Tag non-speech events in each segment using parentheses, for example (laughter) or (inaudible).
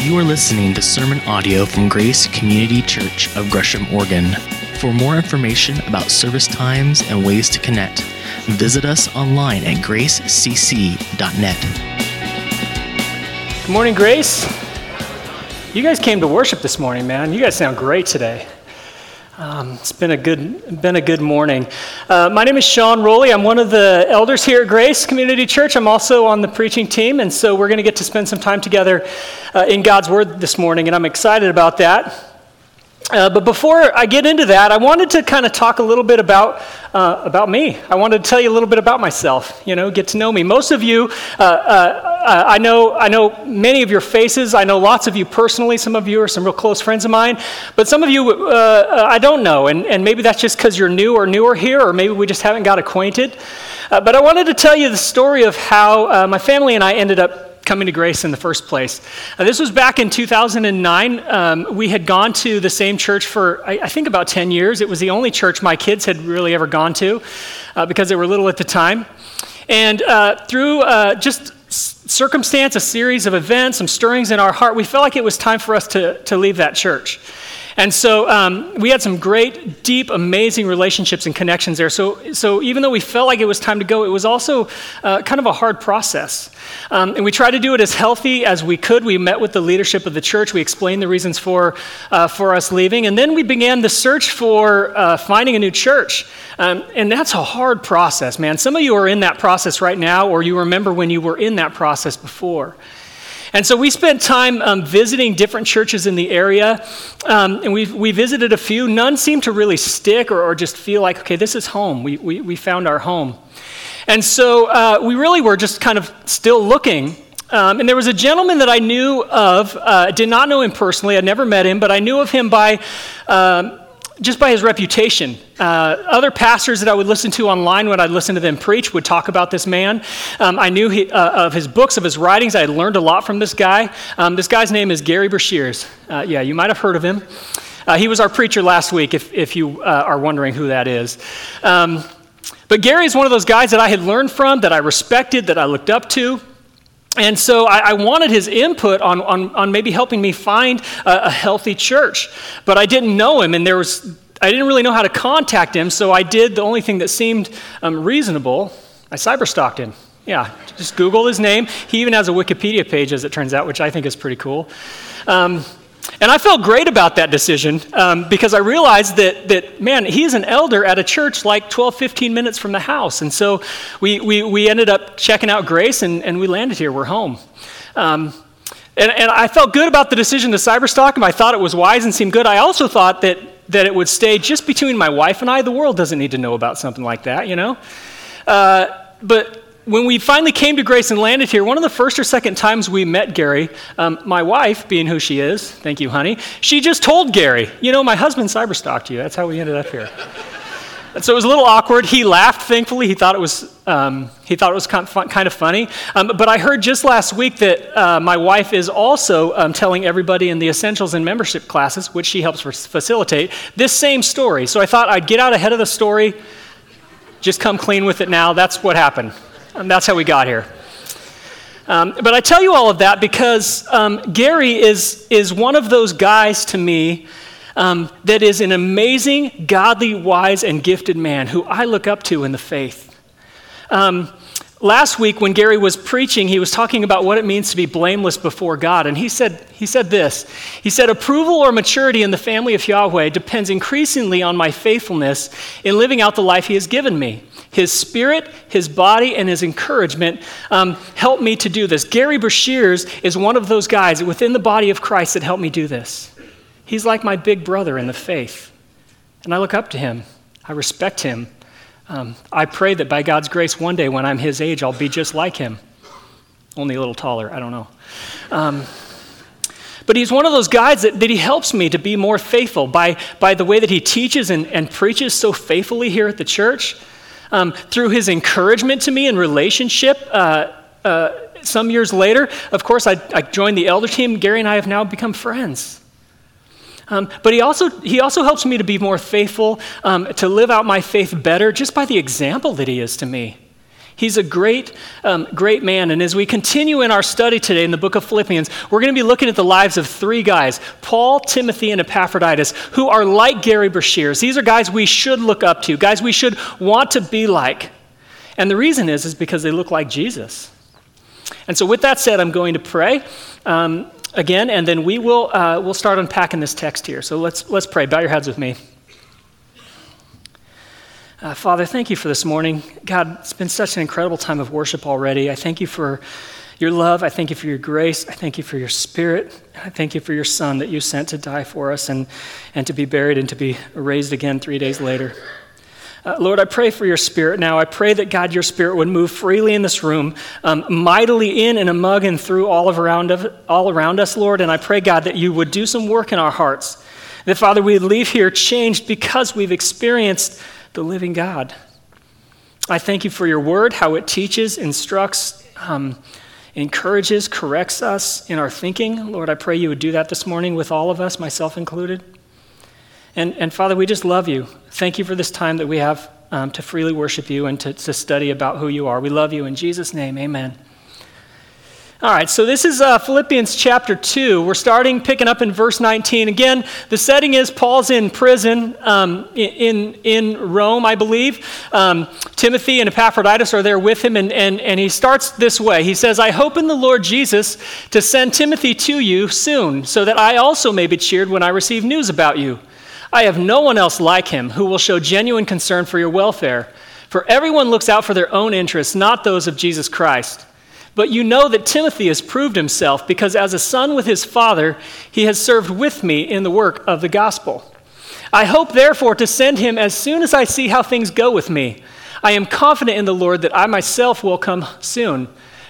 You are listening to sermon audio from Grace Community Church of Gresham, Oregon. For more information about service times and ways to connect, visit us online at gracecc.net. Good morning, Grace. You guys came to worship this morning, man. You guys sound great today. Um, it's been a good, been a good morning. Uh, my name is Sean Rowley. I'm one of the elders here at Grace Community Church. I'm also on the preaching team, and so we're going to get to spend some time together uh, in God's Word this morning, and I'm excited about that. Uh, but before I get into that, I wanted to kind of talk a little bit about, uh, about me. I wanted to tell you a little bit about myself, you know, get to know me. Most of you, uh, uh, I, know, I know many of your faces. I know lots of you personally. Some of you are some real close friends of mine. But some of you uh, I don't know. And, and maybe that's just because you're new or newer here, or maybe we just haven't got acquainted. Uh, but I wanted to tell you the story of how my family and I ended up coming to grace in the first place. Uh, this was back in 2009. Um, we had gone to the same church for, I, I, think, about 10 years. It was the only church my kids had really ever gone to uh, because they were little at the time. And uh, through uh, just circumstance, a series of events, some stirrings in our heart, we felt like it was time for us to, to leave that church. And so um, we had some great, deep, amazing relationships and connections there. So, so even though we felt like it was time to go, it was also uh, kind of a hard process. Um, and we tried to do it as healthy as we could. We met with the leadership of the church. We explained the reasons for, uh, for us leaving. And then we began the search for uh, finding a new church. Um, and that's a hard process, man. Some of you are in that process right now, or you remember when you were in that process before. And so we spent time um, visiting different churches in the area, um, and we, we visited a few. None seemed to really stick or, or just feel like, okay, this is home. We, we, we found our home. And so uh, we really were just kind of still looking. Um, and there was a gentleman that I knew of, uh, did not know him personally, I'd never met him, but I knew of him by um, just by his reputation. Uh, other pastors that I would listen to online when I'd listen to them preach would talk about this man. Um, I knew he, uh, of his books, of his writings. I had learned a lot from this guy. Um, this guy's name is Gerry Breshears. Uh, yeah, you might have heard of him. Uh, he was our preacher last week, if, if you uh, are wondering who that is. Um, but Gerry is one of those guys that I had learned from, that I respected, that I looked up to. And so I, I, wanted his input on, on, on maybe helping me find a, a, healthy church. But I didn't know him, and there was, I didn't really know how to contact him, so I did the only thing that seemed um, reasonable. I cyberstalked him. Yeah, just Google his name. He even has a Wikipedia page, as it turns out, which I think is pretty cool. Um, and I felt great about that decision um, because I realized that, that, man, he's an elder at a church like 12, 15 minutes from the house. And so we, we, we ended up checking out Grace and, and we landed here. We're home. Um, and, and I felt good about the decision to cyberstalk him. I thought it was wise and seemed good. I also thought that, that it would stay just between my wife and I. The world doesn't need to know about something like that, you know? Uh, but when we finally came to Grace and landed here, one of the first or second times we met Gerry, um, my wife, being who she is, thank you, honey, she just told Gerry, you know, my husband cyberstalked you. That's how we ended up here. And (laughs) so it was a little awkward. He laughed, thankfully. He thought it was, um, he thought it was kind of funny. Um, but I heard just last week that uh, my wife is also um, telling everybody in the Essentials and Membership classes, which she helps facilitate, this same story. So I thought I'd get out ahead of the story, just come clean with it now. That's what happened. And that's how we got here. Um, but I tell you all of that because um, Gerry is, is one of those guys to me um, that is an amazing, godly, wise, and gifted man who I look up to in the faith. Um, last week, when Gerry was preaching, he was talking about what it means to be blameless before God. And he said, he said this He said, Approval or maturity in the family of Yahweh depends increasingly on my faithfulness in living out the life He has given me. His spirit, his body, and his encouragement um, helped me to do this. Gerry Breshears is one of those guys within the body of Christ that helped me do this. He's like my big brother in the faith. And I look up to him, I respect him. Um, I pray that by God's grace, one day when I'm his age, I'll be just like him. Only a little taller, I don't know. Um, but he's one of those guys that, that he helps me to be more faithful by, by the way that he teaches and, and preaches so faithfully here at the church. Um, through his encouragement to me in relationship, uh, uh, some years later, of course, I, I, joined the elder team. Gerry and I have now become friends. Um, but he also, he also helps me to be more faithful, um, to live out my faith better just by the example that he is to me. He's a great, um, great man. And as we continue in our study today in the book of Philippians, we're going to be looking at the lives of three guys Paul, Timothy, and Epaphroditus, who are like Gerry Breshears. These are guys we should look up to, guys we should want to be like. And the reason is, is because they look like Jesus. And so, with that said, I'm going to pray. Um, again, and then we will uh, we'll start unpacking this text here. So let's let's pray. Bow your heads with me. Uh, Father, thank you for this morning. God, it's been such an incredible time of worship already. I thank you for your love. I thank you for your grace. I thank you for your spirit. I thank you for your son that you sent to die for us and, and to be buried and to be raised again three days later. Uh, Lord, I pray for your spirit now. I pray that, God, your spirit would move freely in this room, um, mightily in and among and through all, around of, all around us, Lord. And I pray, God, that you would do some work in our hearts. That, Father, we leave here changed because we've experienced the living God. I thank you for your word, how it teaches, instructs, um, encourages, corrects us in our thinking. Lord, I pray you would do that this morning with all of us, myself included. And, and Father, we just love you. Thank you for this time that we have um, to freely worship you and to, to study about who you are. We love you. In Jesus' name, amen. All right, so this is uh, Philippians chapter 2. We're starting picking up in verse 19. Again, the setting is Paul's in prison um, in, in Rome, I believe. Um, Timothy and Epaphroditus are there with him, and, and, and he starts this way. He says, I hope in the Lord Jesus to send Timothy to you soon, so that I also may be cheered when I receive news about you. I have no one else like him who will show genuine concern for your welfare. For everyone looks out for their own interests, not those of Jesus Christ. But you know that Timothy has proved himself because as a son with his father, he has served with me in the work of the gospel. I hope, therefore, to send him as soon as I see how things go with me. I am confident in the Lord that I myself will come soon.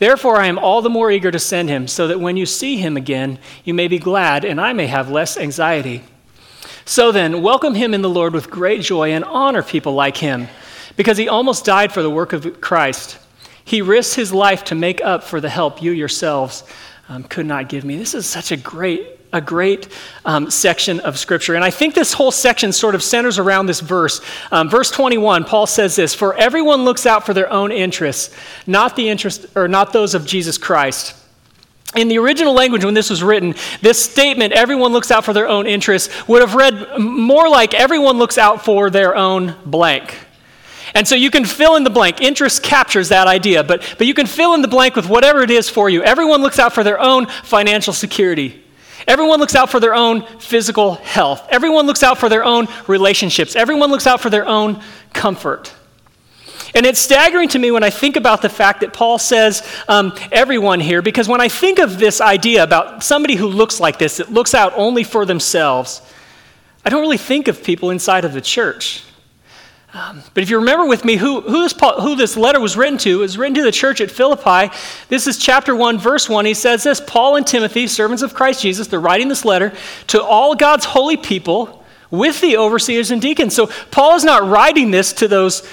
Therefore, I am all the more eager to send him, so that when you see him again, you may be glad, and I may have less anxiety. So then, welcome him in the Lord with great joy and honor people like him, because he almost died for the work of Christ. He risked his life to make up for the help you yourselves um, could not give me. This is such a great a great um, section of scripture. And I think this whole section sort of centers around this verse. Um, verse 21, Paul says this For everyone looks out for their own interests, not the interest, or not those of Jesus Christ. In the original language, when this was written, this statement, everyone looks out for their own interests, would have read more like everyone looks out for their own blank. And so you can fill in the blank. Interest captures that idea, but, but you can fill in the blank with whatever it is for you. Everyone looks out for their own financial security. Everyone looks out for their own physical health. Everyone looks out for their own relationships. Everyone looks out for their own comfort. And it's staggering to me when I think about the fact that Paul says um, everyone here, because when I think of this idea about somebody who looks like this, that looks out only for themselves, I don't really think of people inside of the church. Um, but if you remember with me who, who, this Paul, who this letter was written to, it was written to the church at Philippi. This is chapter 1, verse 1. He says this Paul and Timothy, servants of Christ Jesus, they're writing this letter to all God's holy people with the overseers and deacons. So Paul is not writing this to those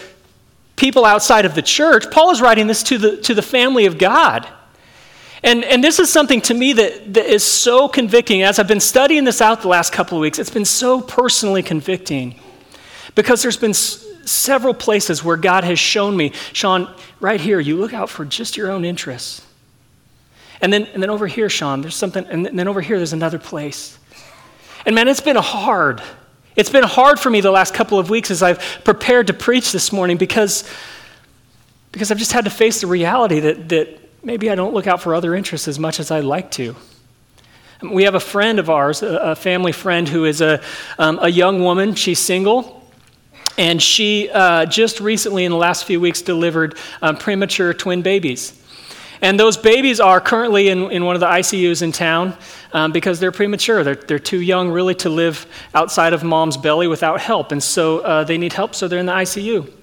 people outside of the church, Paul is writing this to the, to the family of God. And, and this is something to me that, that is so convicting. As I've been studying this out the last couple of weeks, it's been so personally convicting because there's been several places where God has shown me, Sean, right here, you look out for just your own interests. And then, and then over here, Sean, there's something, and then over here, there's another place. And man, it's been hard. It's been hard for me the last couple of weeks as I've prepared to preach this morning because, because I've just had to face the reality that, that maybe I don't look out for other interests as much as I'd like to. We have a friend of ours, a family friend, who is a, um, a young woman. She's single. And she uh, just recently, in the last few weeks, delivered um, premature twin babies. And those babies are currently in, in one of the ICUs in town um, because they're premature. They're, they're too young, really, to live outside of mom's belly without help. And so uh, they need help, so they're in the ICU.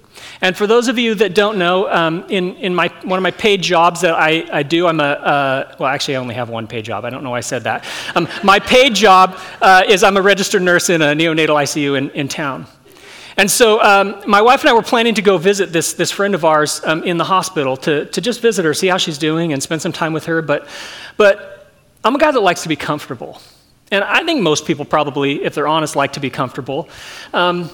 And for those of you that don't know, um, in, in my, one of my paid jobs that I, I do, I'm a, uh, well, actually, I only have one paid job. I don't know why I said that. Um, my paid job uh, is I'm a registered nurse in a neonatal ICU in, in town. And so um, my wife and I were planning to go visit this, this friend of ours um, in the hospital to, to just visit her, see how she's doing, and spend some time with her. But, but I'm a guy that likes to be comfortable. And I think most people probably, if they're honest, like to be comfortable. Um,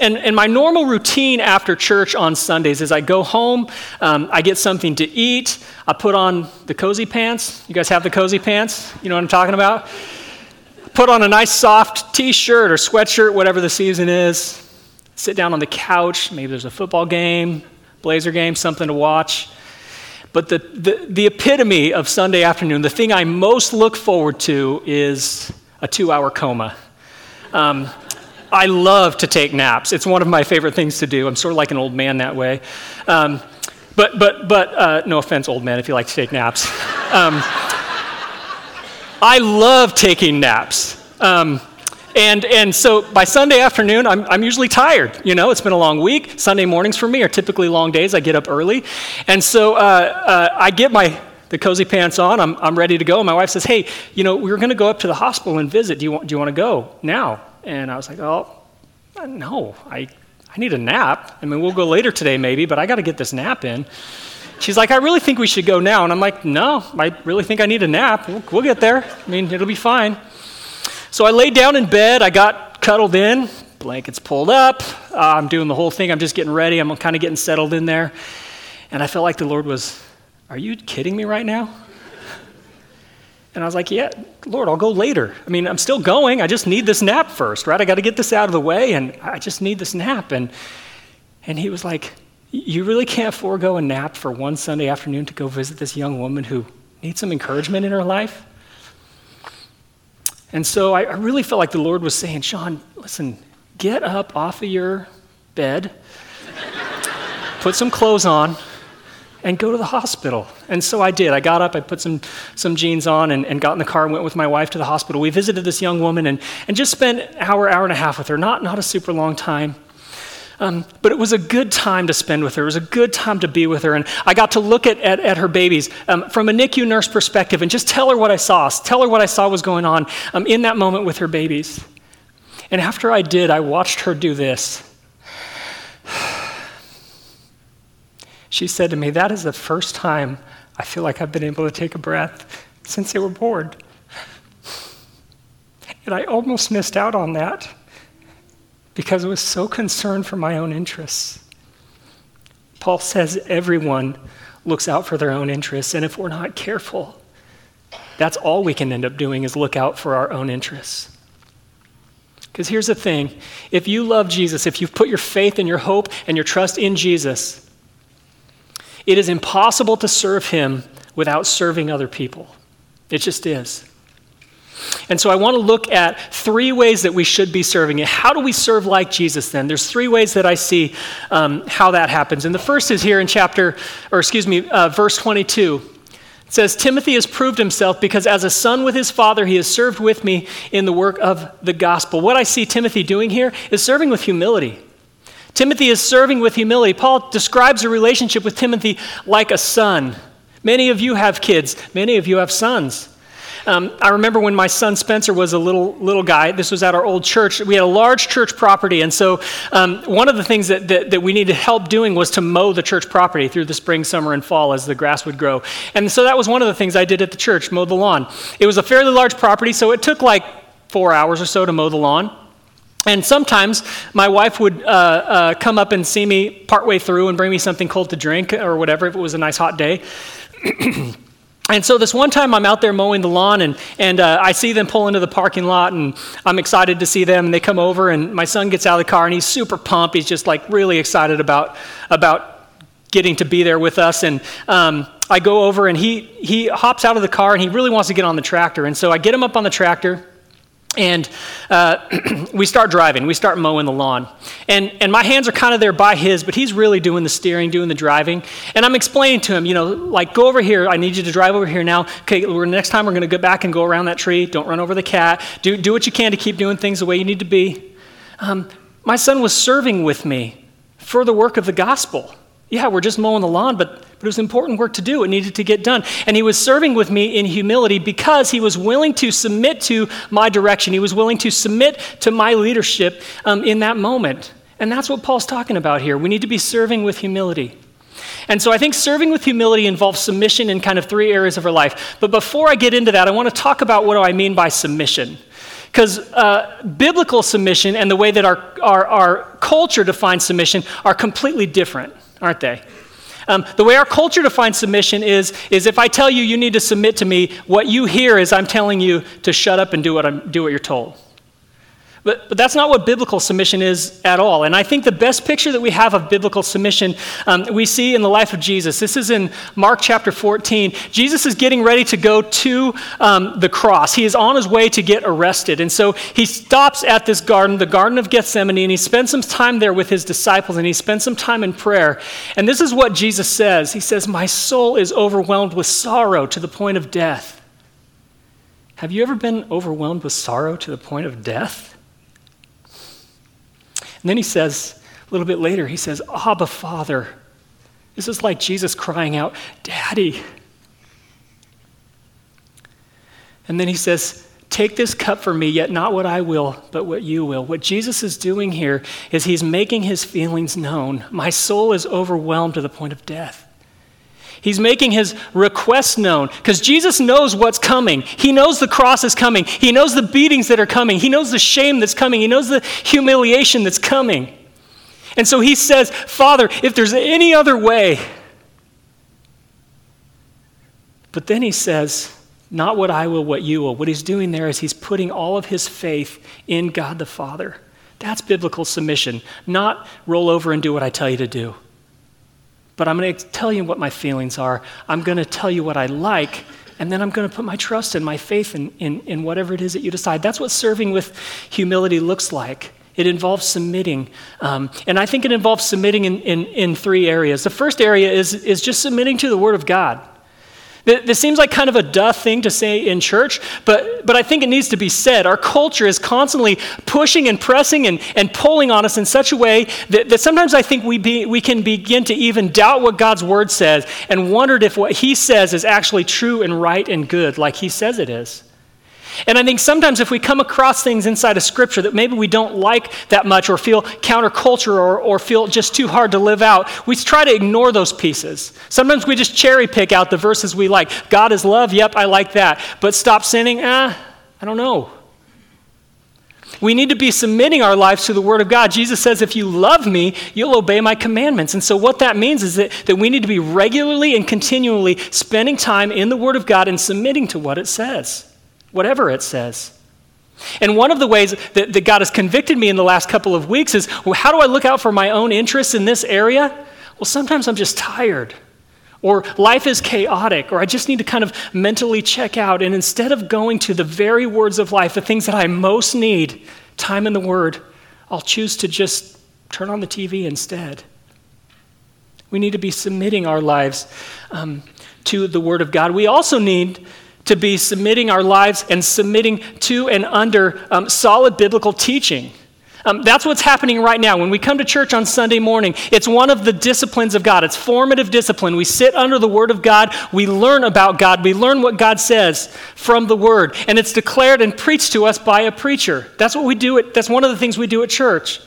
and, and, my normal routine after church on Sundays is I go home, um, I get something to eat, I put on the cozy pants. You guys have the cozy pants? You know what I'm talking about? Put on a nice soft t shirt or sweatshirt, whatever the season is sit down on the couch. Maybe there's a football game, Blazer game, something to watch. But the, the, the epitome of Sunday afternoon, the thing I most look forward to is a two hour coma. Um, I love to take naps. It's one of my favorite things to do. I'm sort of like an old man that way. Um, but, but, but uh, no offense, old man, if you like to take naps. Um, I love taking naps. Um, and, and so by Sunday afternoon, I'm, I'm usually tired. You know, it's been a long week. Sunday mornings for me are typically long days. I get up early. And so uh, uh, I get my the cozy pants on. I'm, I'm ready to go. My wife says, Hey, you know, we are going to go up to the hospital and visit. Do you want, do you want to go now? And I was like, Oh, no, I, I need a nap. I mean, we'll go later today maybe, but I got to get this nap in. She's like, I really think we should go now. And I'm like, No, I really think I need a nap. We'll, we'll get there. I mean, it'll be fine. So I laid down in bed. I got cuddled in, blankets pulled up. Uh, I'm doing the whole thing. I'm just getting ready. I'm kind of getting settled in there. And I felt like the Lord was, Are you kidding me right now? And I was like, Yeah, Lord, I'll go later. I mean, I'm still going. I just need this nap first, right? I got to get this out of the way, and I just need this nap. And, and he was like, You really can't forego a nap for one Sunday afternoon to go visit this young woman who needs some encouragement in her life? And so I, I really felt like the Lord was saying, Sean, listen, get up off of your bed, put some clothes on, and go to the hospital. And so I did. I got up, I put some, some jeans on, and, and got in the car and went with my wife to the hospital. We visited this young woman and, and just spent an hour, hour and a half with her. Not, not a super long time. Um, but it was a good time to spend with her. It was a good time to be with her. And I got to look at, at, at her babies um, from a NICU nurse perspective and just tell her what I saw, tell her what I saw was going on um, in that moment with her babies. And after I did, I watched her do this. (sighs) She said to me, That is the first time I feel like I've been able to take a breath since they were born. And I almost missed out on that because I was so concerned for my own interests. Paul says everyone looks out for their own interests, and if we're not careful, that's all we can end up doing is look out for our own interests. Because here's the thing if you love Jesus, if you've put your faith and your hope and your trust in Jesus, it is impossible to serve him without serving other people. It just is. And so I want to look at three ways that we should be serving. How do we serve like Jesus then? There's three ways that I see um, how that happens. And the first is here in chapter, or excuse me, uh, verse 22. It says, Timothy has proved himself because as a son with his father, he has served with me in the work of the gospel. What I see Timothy doing here is serving with humility. Timothy is serving with humility. Paul describes a relationship with Timothy like a son. Many of you have kids, many of you have sons. Um, I remember when my son Spencer was a little little guy. This was at our old church. We had a large church property, and so um, one of the things that, that, that we needed help doing was to mow the church property through the spring, summer, and fall as the grass would grow. And so that was one of the things I did at the church, mow the lawn. It was a fairly large property, so it took like four hours or so to mow the lawn. And sometimes my wife would uh, uh, come up and see me partway through and bring me something cold to drink or whatever if it was a nice hot day. (clears throat) And so this one time I'm out there mowing the lawn and, and uh, I see them pull into the parking lot and I'm excited to see them and they come over and my son gets out of the car and he's super pumped. He's just like really excited about, about getting to be there with us. And um, I go over and he, he hops out of the car and he really wants to get on the tractor. And so I get him up on the tractor and uh, (clears throat) we start driving. We start mowing the lawn. And, and my hands are kind of there by his, but he's really doing the steering, doing the driving. And I'm explaining to him, you know, like, go over here. I need you to drive over here now. Okay, we're, next time we're going to go back and go around that tree. Don't run over the cat. Do, do what you can to keep doing things the way you need to be. Um, my son was serving with me for the work of the gospel. Yeah, we're just mowing the lawn, but, but it was important work to do. It needed to get done. And he was serving with me in humility because he was willing to submit to my direction. He was willing to submit to my leadership um, in that moment. And that's what Paul's talking about here. We need to be serving with humility. And so I think serving with humility involves submission in kind of three areas of our life. But before I get into that, I want to talk about what do I mean by submission. Because uh, biblical submission and the way that our, our, our culture defines submission are completely different aren't they? Um, the way our culture defines submission is, is if I tell you you need to submit to me, what you hear is I'm telling you to shut up and do what, I'm, do what you're told. But, but that's not what biblical submission is at all. And I think the best picture that we have of biblical submission um, we see in the life of Jesus. This is in Mark chapter 14. Jesus is getting ready to go to um, the cross. He is on his way to get arrested. And so he stops at this garden, the Garden of Gethsemane, and he spends some time there with his disciples and he spends some time in prayer. And this is what Jesus says He says, My soul is overwhelmed with sorrow to the point of death. Have you ever been overwhelmed with sorrow to the point of death? And then he says, a little bit later, he says, Abba, Father. This is like Jesus crying out, Daddy. And then he says, Take this cup from me, yet not what I will, but what you will. What Jesus is doing here is he's making his feelings known. My soul is overwhelmed to the point of death. He's making his request known because Jesus knows what's coming. He knows the cross is coming. He knows the beatings that are coming. He knows the shame that's coming. He knows the humiliation that's coming. And so he says, Father, if there's any other way. But then he says, Not what I will, what you will. What he's doing there is he's putting all of his faith in God the Father. That's biblical submission, not roll over and do what I tell you to do but I'm going to tell you what my feelings are. I'm going to tell you what I like, and then I'm going to put my trust and my faith in, in, in whatever it is that you decide. That's what serving with humility looks like. It involves submitting. Um, and I think it involves submitting in, in, in three areas. The first area is, is just submitting to the Word of God. This seems like kind of a duh thing to say in church, but, but I think it needs to be said. Our culture is constantly pushing and pressing and, and pulling on us in such a way that, that sometimes I think we, be, we can begin to even doubt what God's word says and wondered if what he says is actually true and right and good, like he says it is. And I think sometimes if we come across things inside of Scripture that maybe we don't like that much or feel counterculture or, or feel just too hard to live out, we try to ignore those pieces. Sometimes we just cherry pick out the verses we like. God is love, yep, I like that. But stop sinning, ah, I don't know. We need to be submitting our lives to the Word of God. Jesus says, if you love me, you'll obey my commandments. And so, what that means is that, that we need to be regularly and continually spending time in the Word of God and submitting to what it says whatever it says. And one of the ways that, that God has convicted me in the last couple of weeks is well, how do I look out for my own interests in this area? Well, sometimes I'm just tired, or life is chaotic, or I just need to kind of mentally check out. And instead of going to the very words of life, the things that I most need, time in the Word, I'll choose to just turn on the TV instead. We need to be submitting our lives um, to the Word of God. We also need to be submitting our lives and submitting to and under um, solid biblical teaching. Um, that's what's happening right now. When we come to church on Sunday morning, it's one of the disciplines of God. It's formative discipline. We sit under the Word of God. We learn about God. We learn what God says from the Word. And it's declared and preached to us by a preacher. That's what we do. At, that's one of the things we do at church.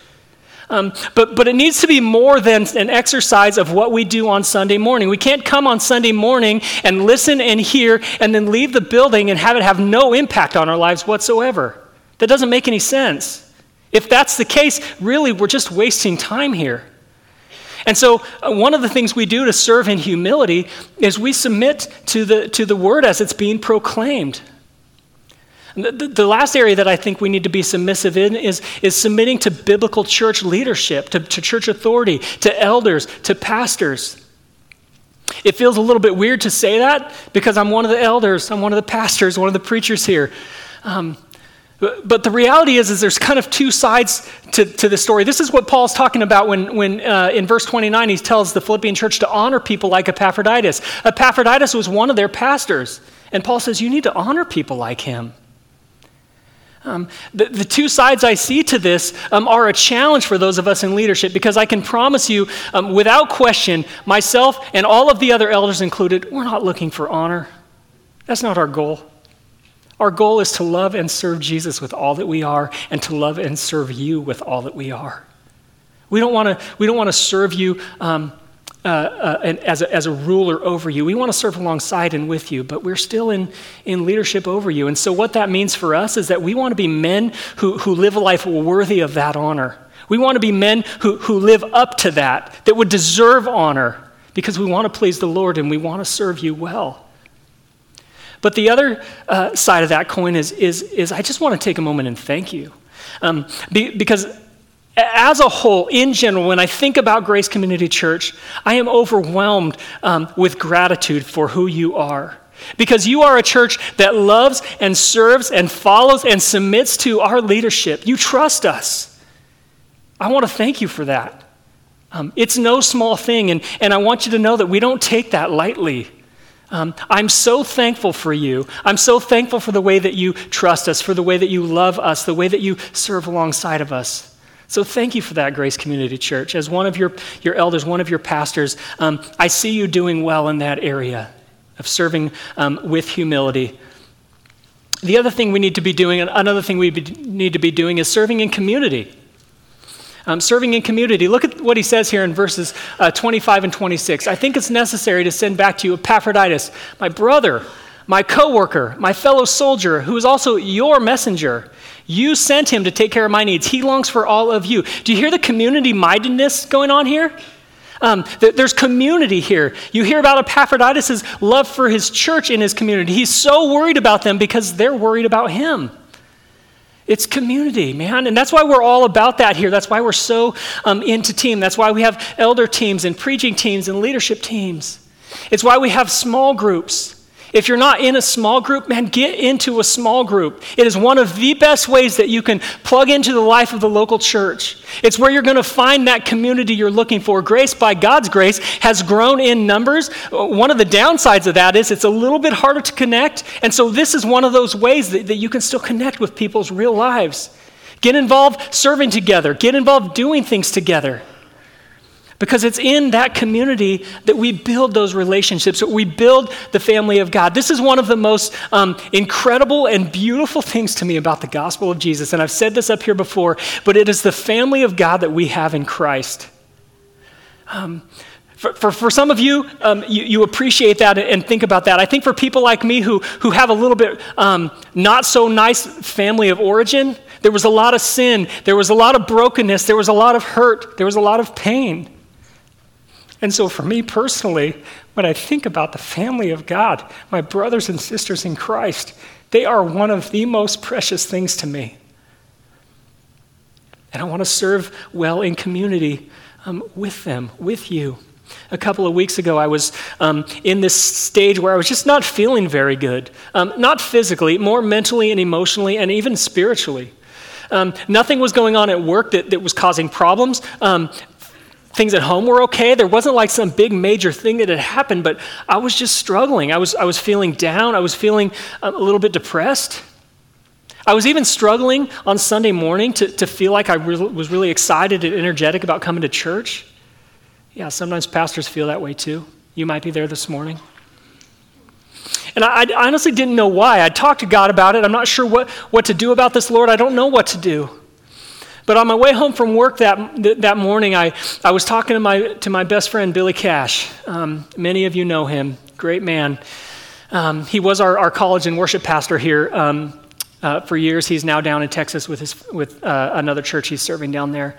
Um, but, but it needs to be more than an exercise of what we do on Sunday morning. We can't come on Sunday morning and listen and hear and then leave the building and have it have no impact on our lives whatsoever. That doesn't make any sense. If that's the case, really, we're just wasting time here. And so, uh, one of the things we do to serve in humility is we submit to the, to the word as it's being proclaimed. The, the, last area that I think we need to be submissive in is, is submitting to biblical church leadership, to, to church authority, to elders, to pastors. It feels a little bit weird to say that because I'm one of the elders, I'm one of the pastors, one of the preachers here. Um, but, the reality is, is there's kind of two sides to, to the story. This is what Paul's talking about when, when uh, in verse 29 he tells the Philippian church to honor people like Epaphroditus. Epaphroditus was one of their pastors. And Paul says, You need to honor people like him. Um, the, the, two sides I see to this um, are a challenge for those of us in leadership because I can promise you, um, without question, myself and all of the other elders included, we're not looking for honor. That's not our goal. Our goal is to love and serve Jesus with all that we are and to love and serve you with all that we are. We don't want to, serve you um, uh, uh, as, a, as a ruler over you. We want to serve alongside and with you, but we're still in, in leadership over you. And so, what that means for us is that we want to be men who, who live a life worthy of that honor. We want to be men who, who live up to that, that would deserve honor, because we want to please the Lord and we want to serve you well. But the other uh, side of that coin is, is, is I just want to take a moment and thank you. Um, be, because as a whole, in general, when I think about Grace Community Church, I am overwhelmed um, with gratitude for who you are. Because you are a church that loves and serves and follows and submits to our leadership. You trust us. I want to thank you for that. Um, it's no small thing, and, and I want you to know that we don't take that lightly. Um, I'm so thankful for you. I'm so thankful for the way that you trust us, for the way that you love us, the way that you serve alongside of us. So thank you for that, Grace Community Church. As one of your, your elders, one of your pastors, um, I see you doing well in that area of serving um, with humility. The other thing we need to be doing, another thing we need to be doing is serving in community. Um, serving in community. Look at what he says here in verses uh, 25 and 26. I think it's necessary to send back to you Epaphroditus, my brother, my coworker, my fellow soldier, who is also your messenger you sent him to take care of my needs. He longs for all of you. Do you hear the community mindedness going on here? Um, th- there's community here. You hear about Epaphroditus' love for his church in his community. He's so worried about them because they're worried about him. It's community, man. And that's why we're all about that here. That's why we're so um, into team. That's why we have elder teams and preaching teams and leadership teams. It's why we have small groups. If you're not in a small group, man, get into a small group. It is one of the best ways that you can plug into the life of the local church. It's where you're going to find that community you're looking for. Grace, by God's grace, has grown in numbers. One of the downsides of that is it's a little bit harder to connect. And so, this is one of those ways that, that you can still connect with people's real lives. Get involved serving together, get involved doing things together. Because it's in that community that we build those relationships, that we build the family of God. This is one of the most um, incredible and beautiful (laughs) things to me about the gospel of Jesus. And I've said this up here before, but it is the family of God that we have in Christ. Um, for, for, for, some of you, um, you, you, appreciate that and think about that. I think for people like me who, who have a little bit um, not so nice family of origin, there was a lot of sin, there was a lot of brokenness, there was a lot of hurt, there was a lot of pain. And so, for me personally, when I think about the family of God, my brothers and sisters in Christ, they are one of the most precious things to me. And I want to serve well in community um, with them, with you. A couple of weeks ago, I was um, in this stage where I was just not feeling very good. Um, not physically, more mentally and emotionally, and even spiritually. Um, nothing was going on at work that, that was causing problems. Um, things at home were okay. There wasn't like some big major thing that had happened, but I was just struggling. I was, I was feeling down. I was feeling um, a little bit depressed. I was even struggling on Sunday morning to, to feel like I re- was really excited and energetic about coming to church. Yeah, sometimes pastors feel that way too. You might be there this morning. And I, I honestly didn't know why. I talked to God about it. I'm not sure what, what to do about this, Lord. I don't know what to do. But on my way home from work that, that morning, I, I was talking to my, to my best friend, Billy Cash. Um, many of you know him, great man. Um, he was our, our college and worship pastor here um, uh, for years. He's now down in Texas with, his, with uh, another church he's serving down there.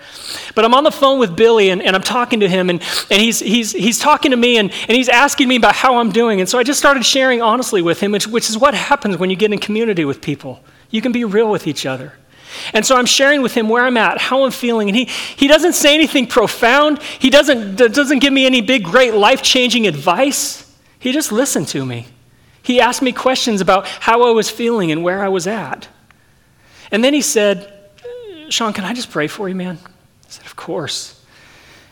But I'm on the phone with Billy and, and I'm talking to him, and, and he's, he's, he's talking to me and, and he's asking me about how I'm doing. And so I just started sharing honestly with him, which, which is what happens when you get in community with people. You can be real with each other. And so I'm sharing with him where I'm at, how I'm feeling. And he, he doesn't say anything profound. He doesn't, doesn't give me any big, great, life changing advice. He just listened to me. He asked me questions about how I was feeling and where I was at. And then he said, Sean, can I just pray for you, man? I said, Of course.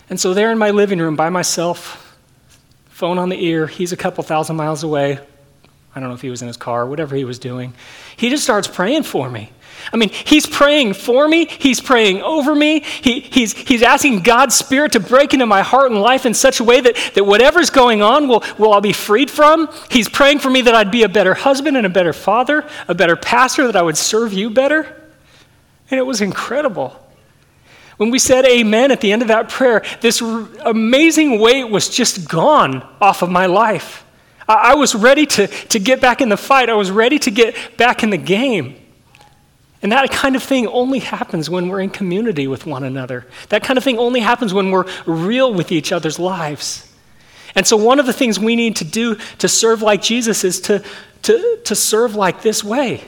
And so there in my living room by myself, phone on the ear, he's a couple thousand miles away. I don't know if he was in his car, whatever he was doing. He just starts praying for me. I mean, he's praying for me, he's praying over me, he, he's, he's asking God's Spirit to break into my heart and life in such a way that, that whatever's going on will, will I be freed from. He's praying for me that I'd be a better husband and a better father, a better pastor, that I would serve you better. And it was incredible. When we said amen at the end of that prayer, this r- amazing weight was just gone off of my life. I, I was ready to, to get back in the fight, I was ready to get back in the game. And that kind of thing only happens when we're in community with one another. That kind of thing only happens when we're real with each other's lives. And so, one of the things we need to do to serve like Jesus is to, to, to serve like this way.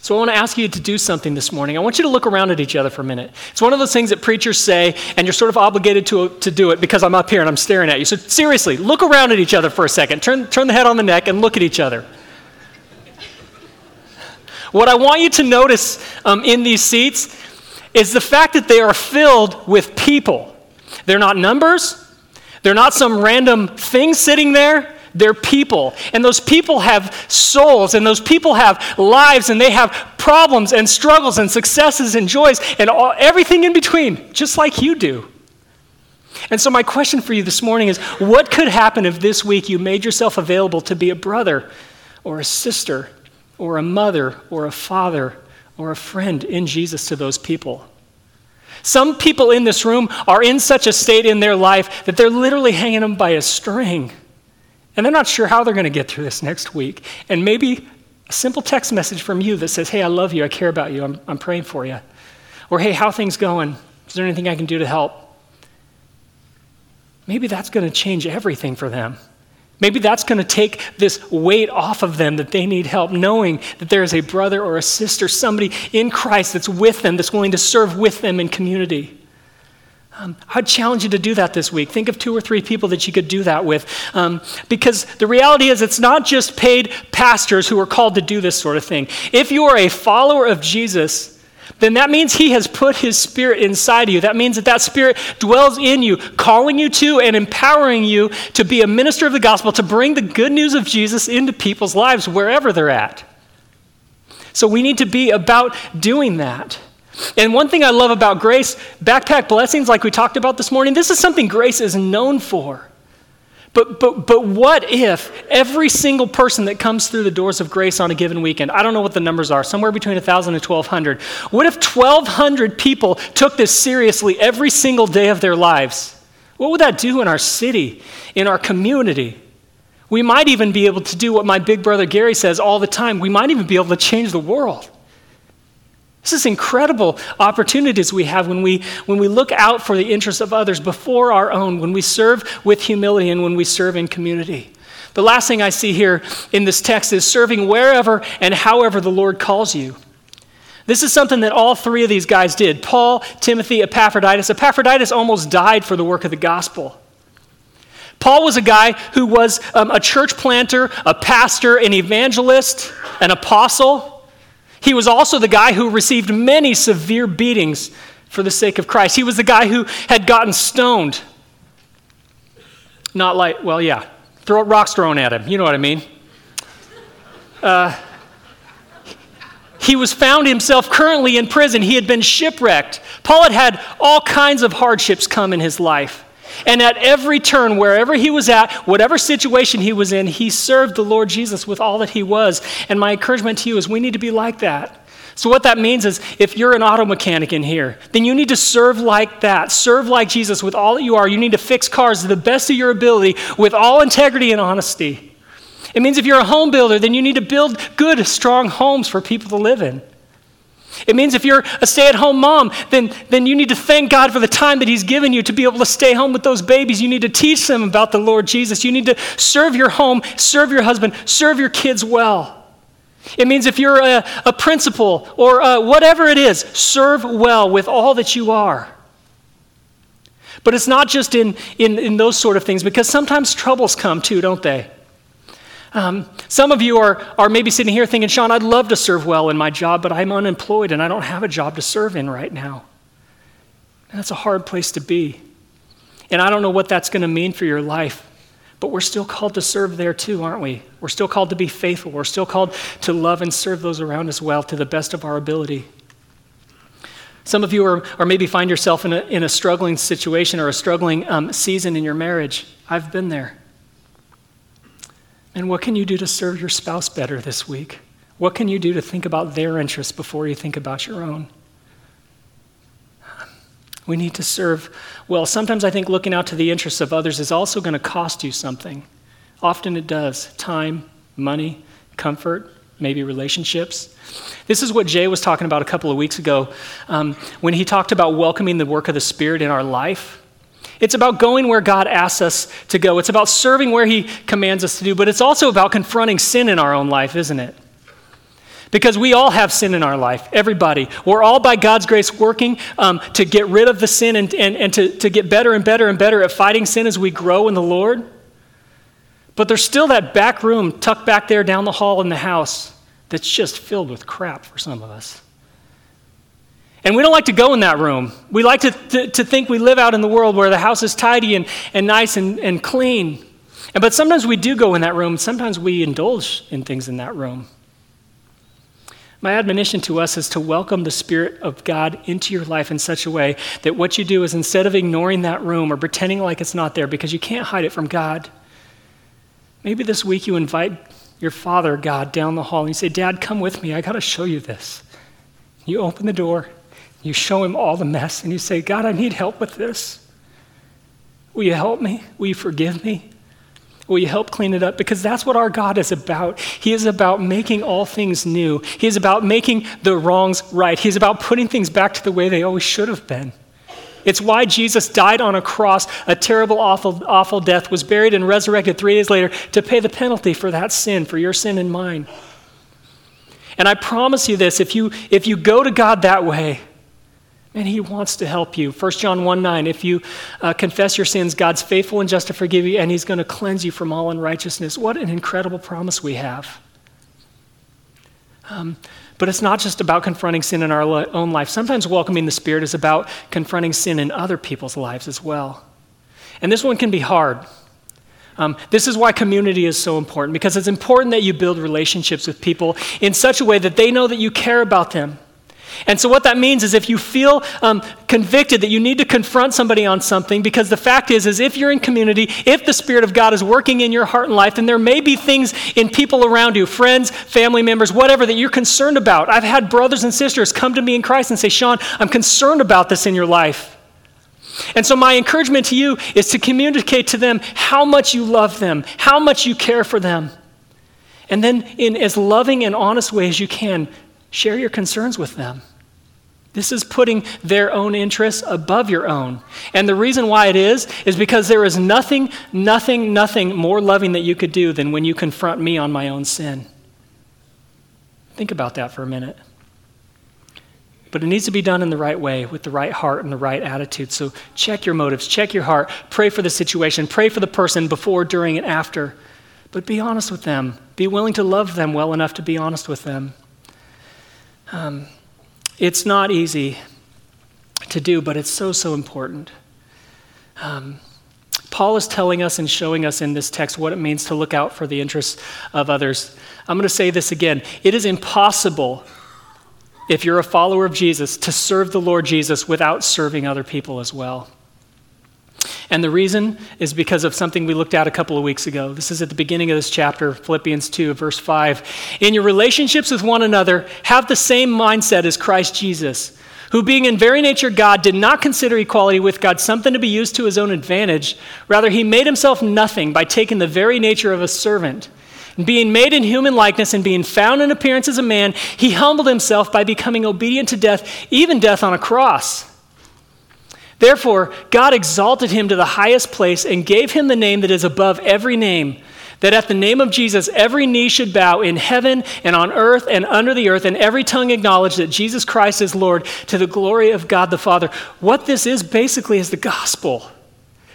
So, I want to ask you to do something this morning. I want you to look around at each other for a minute. It's one of those things that preachers say, and you're sort of obligated to, to do it because I'm up here and I'm staring at you. So, seriously, look around at each other for a second. Turn, turn the head on the neck and look at each other. What I want you to notice um, in these seats is the fact that they are filled with people. They're not numbers, they're not some random thing sitting there. They're people. And those people have souls, and those people have lives, and they have problems and struggles and successes and joys and all, everything in between, just like you do. And so, my question for you this morning is what could happen if this week you made yourself available to be a brother or a sister or a mother or a father or a friend in Jesus to those people. Some people in this room are in such a state in their life that they're literally hanging them by a string. And they're not sure how they're going to get through this next week. And maybe a simple text message from you that says, Hey, I love you, I care about you, I'm, I'm praying for you. Or, Hey, how things going? Is there anything I can do to help? Maybe that's going to change everything for them. Maybe that's going to take this weight off of them that they need help, knowing that there is a brother or a sister, somebody in Christ that's with them, that's willing to serve with them in community. Um, I'd challenge you to do that this week. Think of two or three people that you could do that with. Um, because the reality is, it's not just paid pastors who are called to do this sort of thing. If you are a follower of Jesus, then that means He has put His Spirit inside you. That means that that Spirit dwells in you, calling you to and empowering you to be a minister of the gospel, to bring the good news of Jesus into people's lives wherever they're at. So we need to be about doing that. And one thing I love about Grace, backpack blessings, like we talked about this morning, this is something Grace is known for. But, but, but what if every single person that comes through the doors of grace on a given weekend, I don't know what the numbers are, somewhere between 1,000 and 1,200, what if 1,200 people took this seriously every single day of their lives? What would that do in our city, in our community? We might even be able to do what my big brother Gerry says all the time. We might even be able to change the world. This is incredible opportunities we have when we, when we look out for the interests of others before our own, when we serve with humility and when we serve in community. The last thing I see here in this text is serving wherever and however the Lord calls you. This is something that all three of these guys did Paul, Timothy, Epaphroditus. Epaphroditus almost died for the work of the gospel. Paul was a guy who was um, a church planter, a pastor, an evangelist, an apostle. He was also the guy who received many severe beatings for the sake of Christ. He was the guy who had gotten stoned. Not like, well, yeah, throw rocks thrown at him. You know what I mean? Uh, he was found himself currently in prison. He had been shipwrecked. Paul had had all kinds of hardships come in his life. And at every turn, wherever he was at, whatever situation he was in, he served the Lord Jesus with all that he was. And my encouragement to you is we need to be like that. So, what that means is if you're an auto mechanic in here, then you need to serve like that. Serve like Jesus with all that you are. You need to fix cars to the best of your ability with all integrity and honesty. It means if you're a home builder, then you need to build good, strong homes for people to live in. It means if you're a stay at home mom, then, then you need to thank God for the time that He's given you to be able to stay home with those babies. You need to teach them about the Lord Jesus. You need to serve your home, serve your husband, serve your kids well. It means if you're a, a principal or uh, whatever it is, serve well with all that you are. But it's not just in, in, in those sort of things because sometimes troubles come too, don't they? Um, some of you are, are maybe sitting here thinking, Sean, I'd love to serve well in my job, but I'm unemployed and I don't have a job to serve in right now. And that's a hard place to be. And I don't know what that's going to mean for your life. But we're still called to serve there too, aren't we? We're still called to be faithful. We're still called to love and serve those around us well to the best of our ability. Some of you are, or maybe find yourself in a, in a struggling situation or a struggling um, season in your marriage. I've been there. And what can you do to serve your spouse better this week? What can you do to think about their interests before you think about your own? We need to serve well. Sometimes I think looking out to the interests of others is also going to cost you something. Often it does time, money, comfort, maybe relationships. This is what Jay was talking about a couple of weeks ago um, when he talked about welcoming the work of the Spirit in our life. It's about going where God asks us to go. It's about serving where He commands us to do, but it's also about confronting sin in our own life, isn't it? Because we all have sin in our life, everybody. We're all, by God's grace, working um, to get rid of the sin and, and, and to, to get better and better and better at fighting sin as we grow in the Lord. But there's still that back room tucked back there down the hall in the house that's just filled with crap for some of us. And we don't like to go in that room. We like to, to, to, think we live out in the world where the house is tidy and, and nice and, and clean. And, but sometimes we do go in that room. Sometimes we indulge in things in that room. My admonition to us is to welcome the Spirit of God into your life in such a way that what you do is instead of ignoring that room or pretending like it's not there because you can't hide it from God, maybe this week you invite your Father, God, down the hall and you say, Dad, come with me. I got to show you this. You open the door you show him all the mess and you say, God, I need help with this. Will you help me? Will you forgive me? Will you help clean it up? Because that's what our God is about. He is about making all things new. He is about making the wrongs right. He's about putting things back to the way they always should have been. It's why Jesus died on a cross, a terrible, awful, awful death, was buried and resurrected three days later to pay the penalty for that sin, for your sin and mine. And I promise you this if you, if you go to God that way, and he wants to help you. 1 John 1 9, if you uh, confess your sins, God's faithful and just to forgive you, and he's going to cleanse you from all unrighteousness. What an incredible promise we have. Um, but it's not just about confronting sin in our own life. Sometimes welcoming the Spirit is about confronting sin in other people's lives as well. And this one can be hard. Um, this is why community is so important, because it's important that you build relationships with people in such a way that they know that you care about them and so, what that means is if you feel um, convicted that you need to confront somebody on something, because the fact is, is if you're in community, if the Spirit of God is working in your heart and life, then there may be things in people around you, friends, family members, whatever, that you're concerned about. I've had brothers and sisters come to me in Christ and say, Sean, I'm concerned about this in your life. And so, my encouragement to you is to communicate to them how much you love them, how much you care for them. And then, in as loving and honest way as you can, Share your concerns with them. This is putting their own interests above your own. And the reason why it is, is because there is nothing, nothing, nothing more loving that you could do than when you confront me on my own sin. Think about that for a minute. But it needs to be done in the right way, with the right heart and the right attitude. So check your motives, check your heart, pray for the situation, pray for the person before, during, and after. But be honest with them. Be willing to love them well enough to be honest with them. Um, it's not easy to do, but it's so, so important. Um, Paul is telling us and showing us in this text what it means to look out for the interests of others. I'm going to say this again. It is impossible, if you're a follower of Jesus, to serve the Lord Jesus without serving other people as well. And the reason is because of something we looked at a couple of weeks ago. This is at the beginning of this chapter, Philippians 2, verse 5. In your relationships with one another, have the same mindset as Christ Jesus, who, being in very nature God, did not consider equality with God something to be used to his own advantage. Rather, he made himself nothing by taking the very nature of a servant. And being made in human likeness and being found in appearance as a man, he humbled himself by becoming obedient to death, even death on a cross. Therefore, God exalted him to the highest place and gave him the name that is above every name, that at the name of Jesus every knee should bow in heaven and on earth and under the earth, and every tongue acknowledge that Jesus Christ is Lord to the glory of God the Father. What this is basically is the gospel.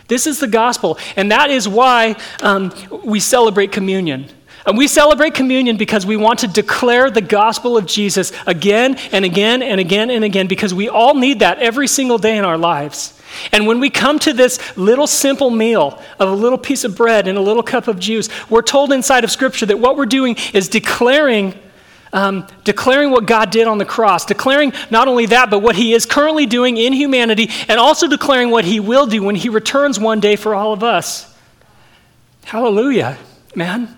This is the gospel, and that is why um, we celebrate communion. And we celebrate communion because we want to declare the gospel of Jesus again and again and again and again because we all need that every single day in our lives. And when we come to this little simple meal of a little piece of bread and a little cup of juice, we're told inside of Scripture that what we're doing is declaring. Um, declaring what God did on the cross, declaring not only that, but what He is currently doing in humanity, and also declaring what He will do when He returns one day for all of us. Hallelujah, man.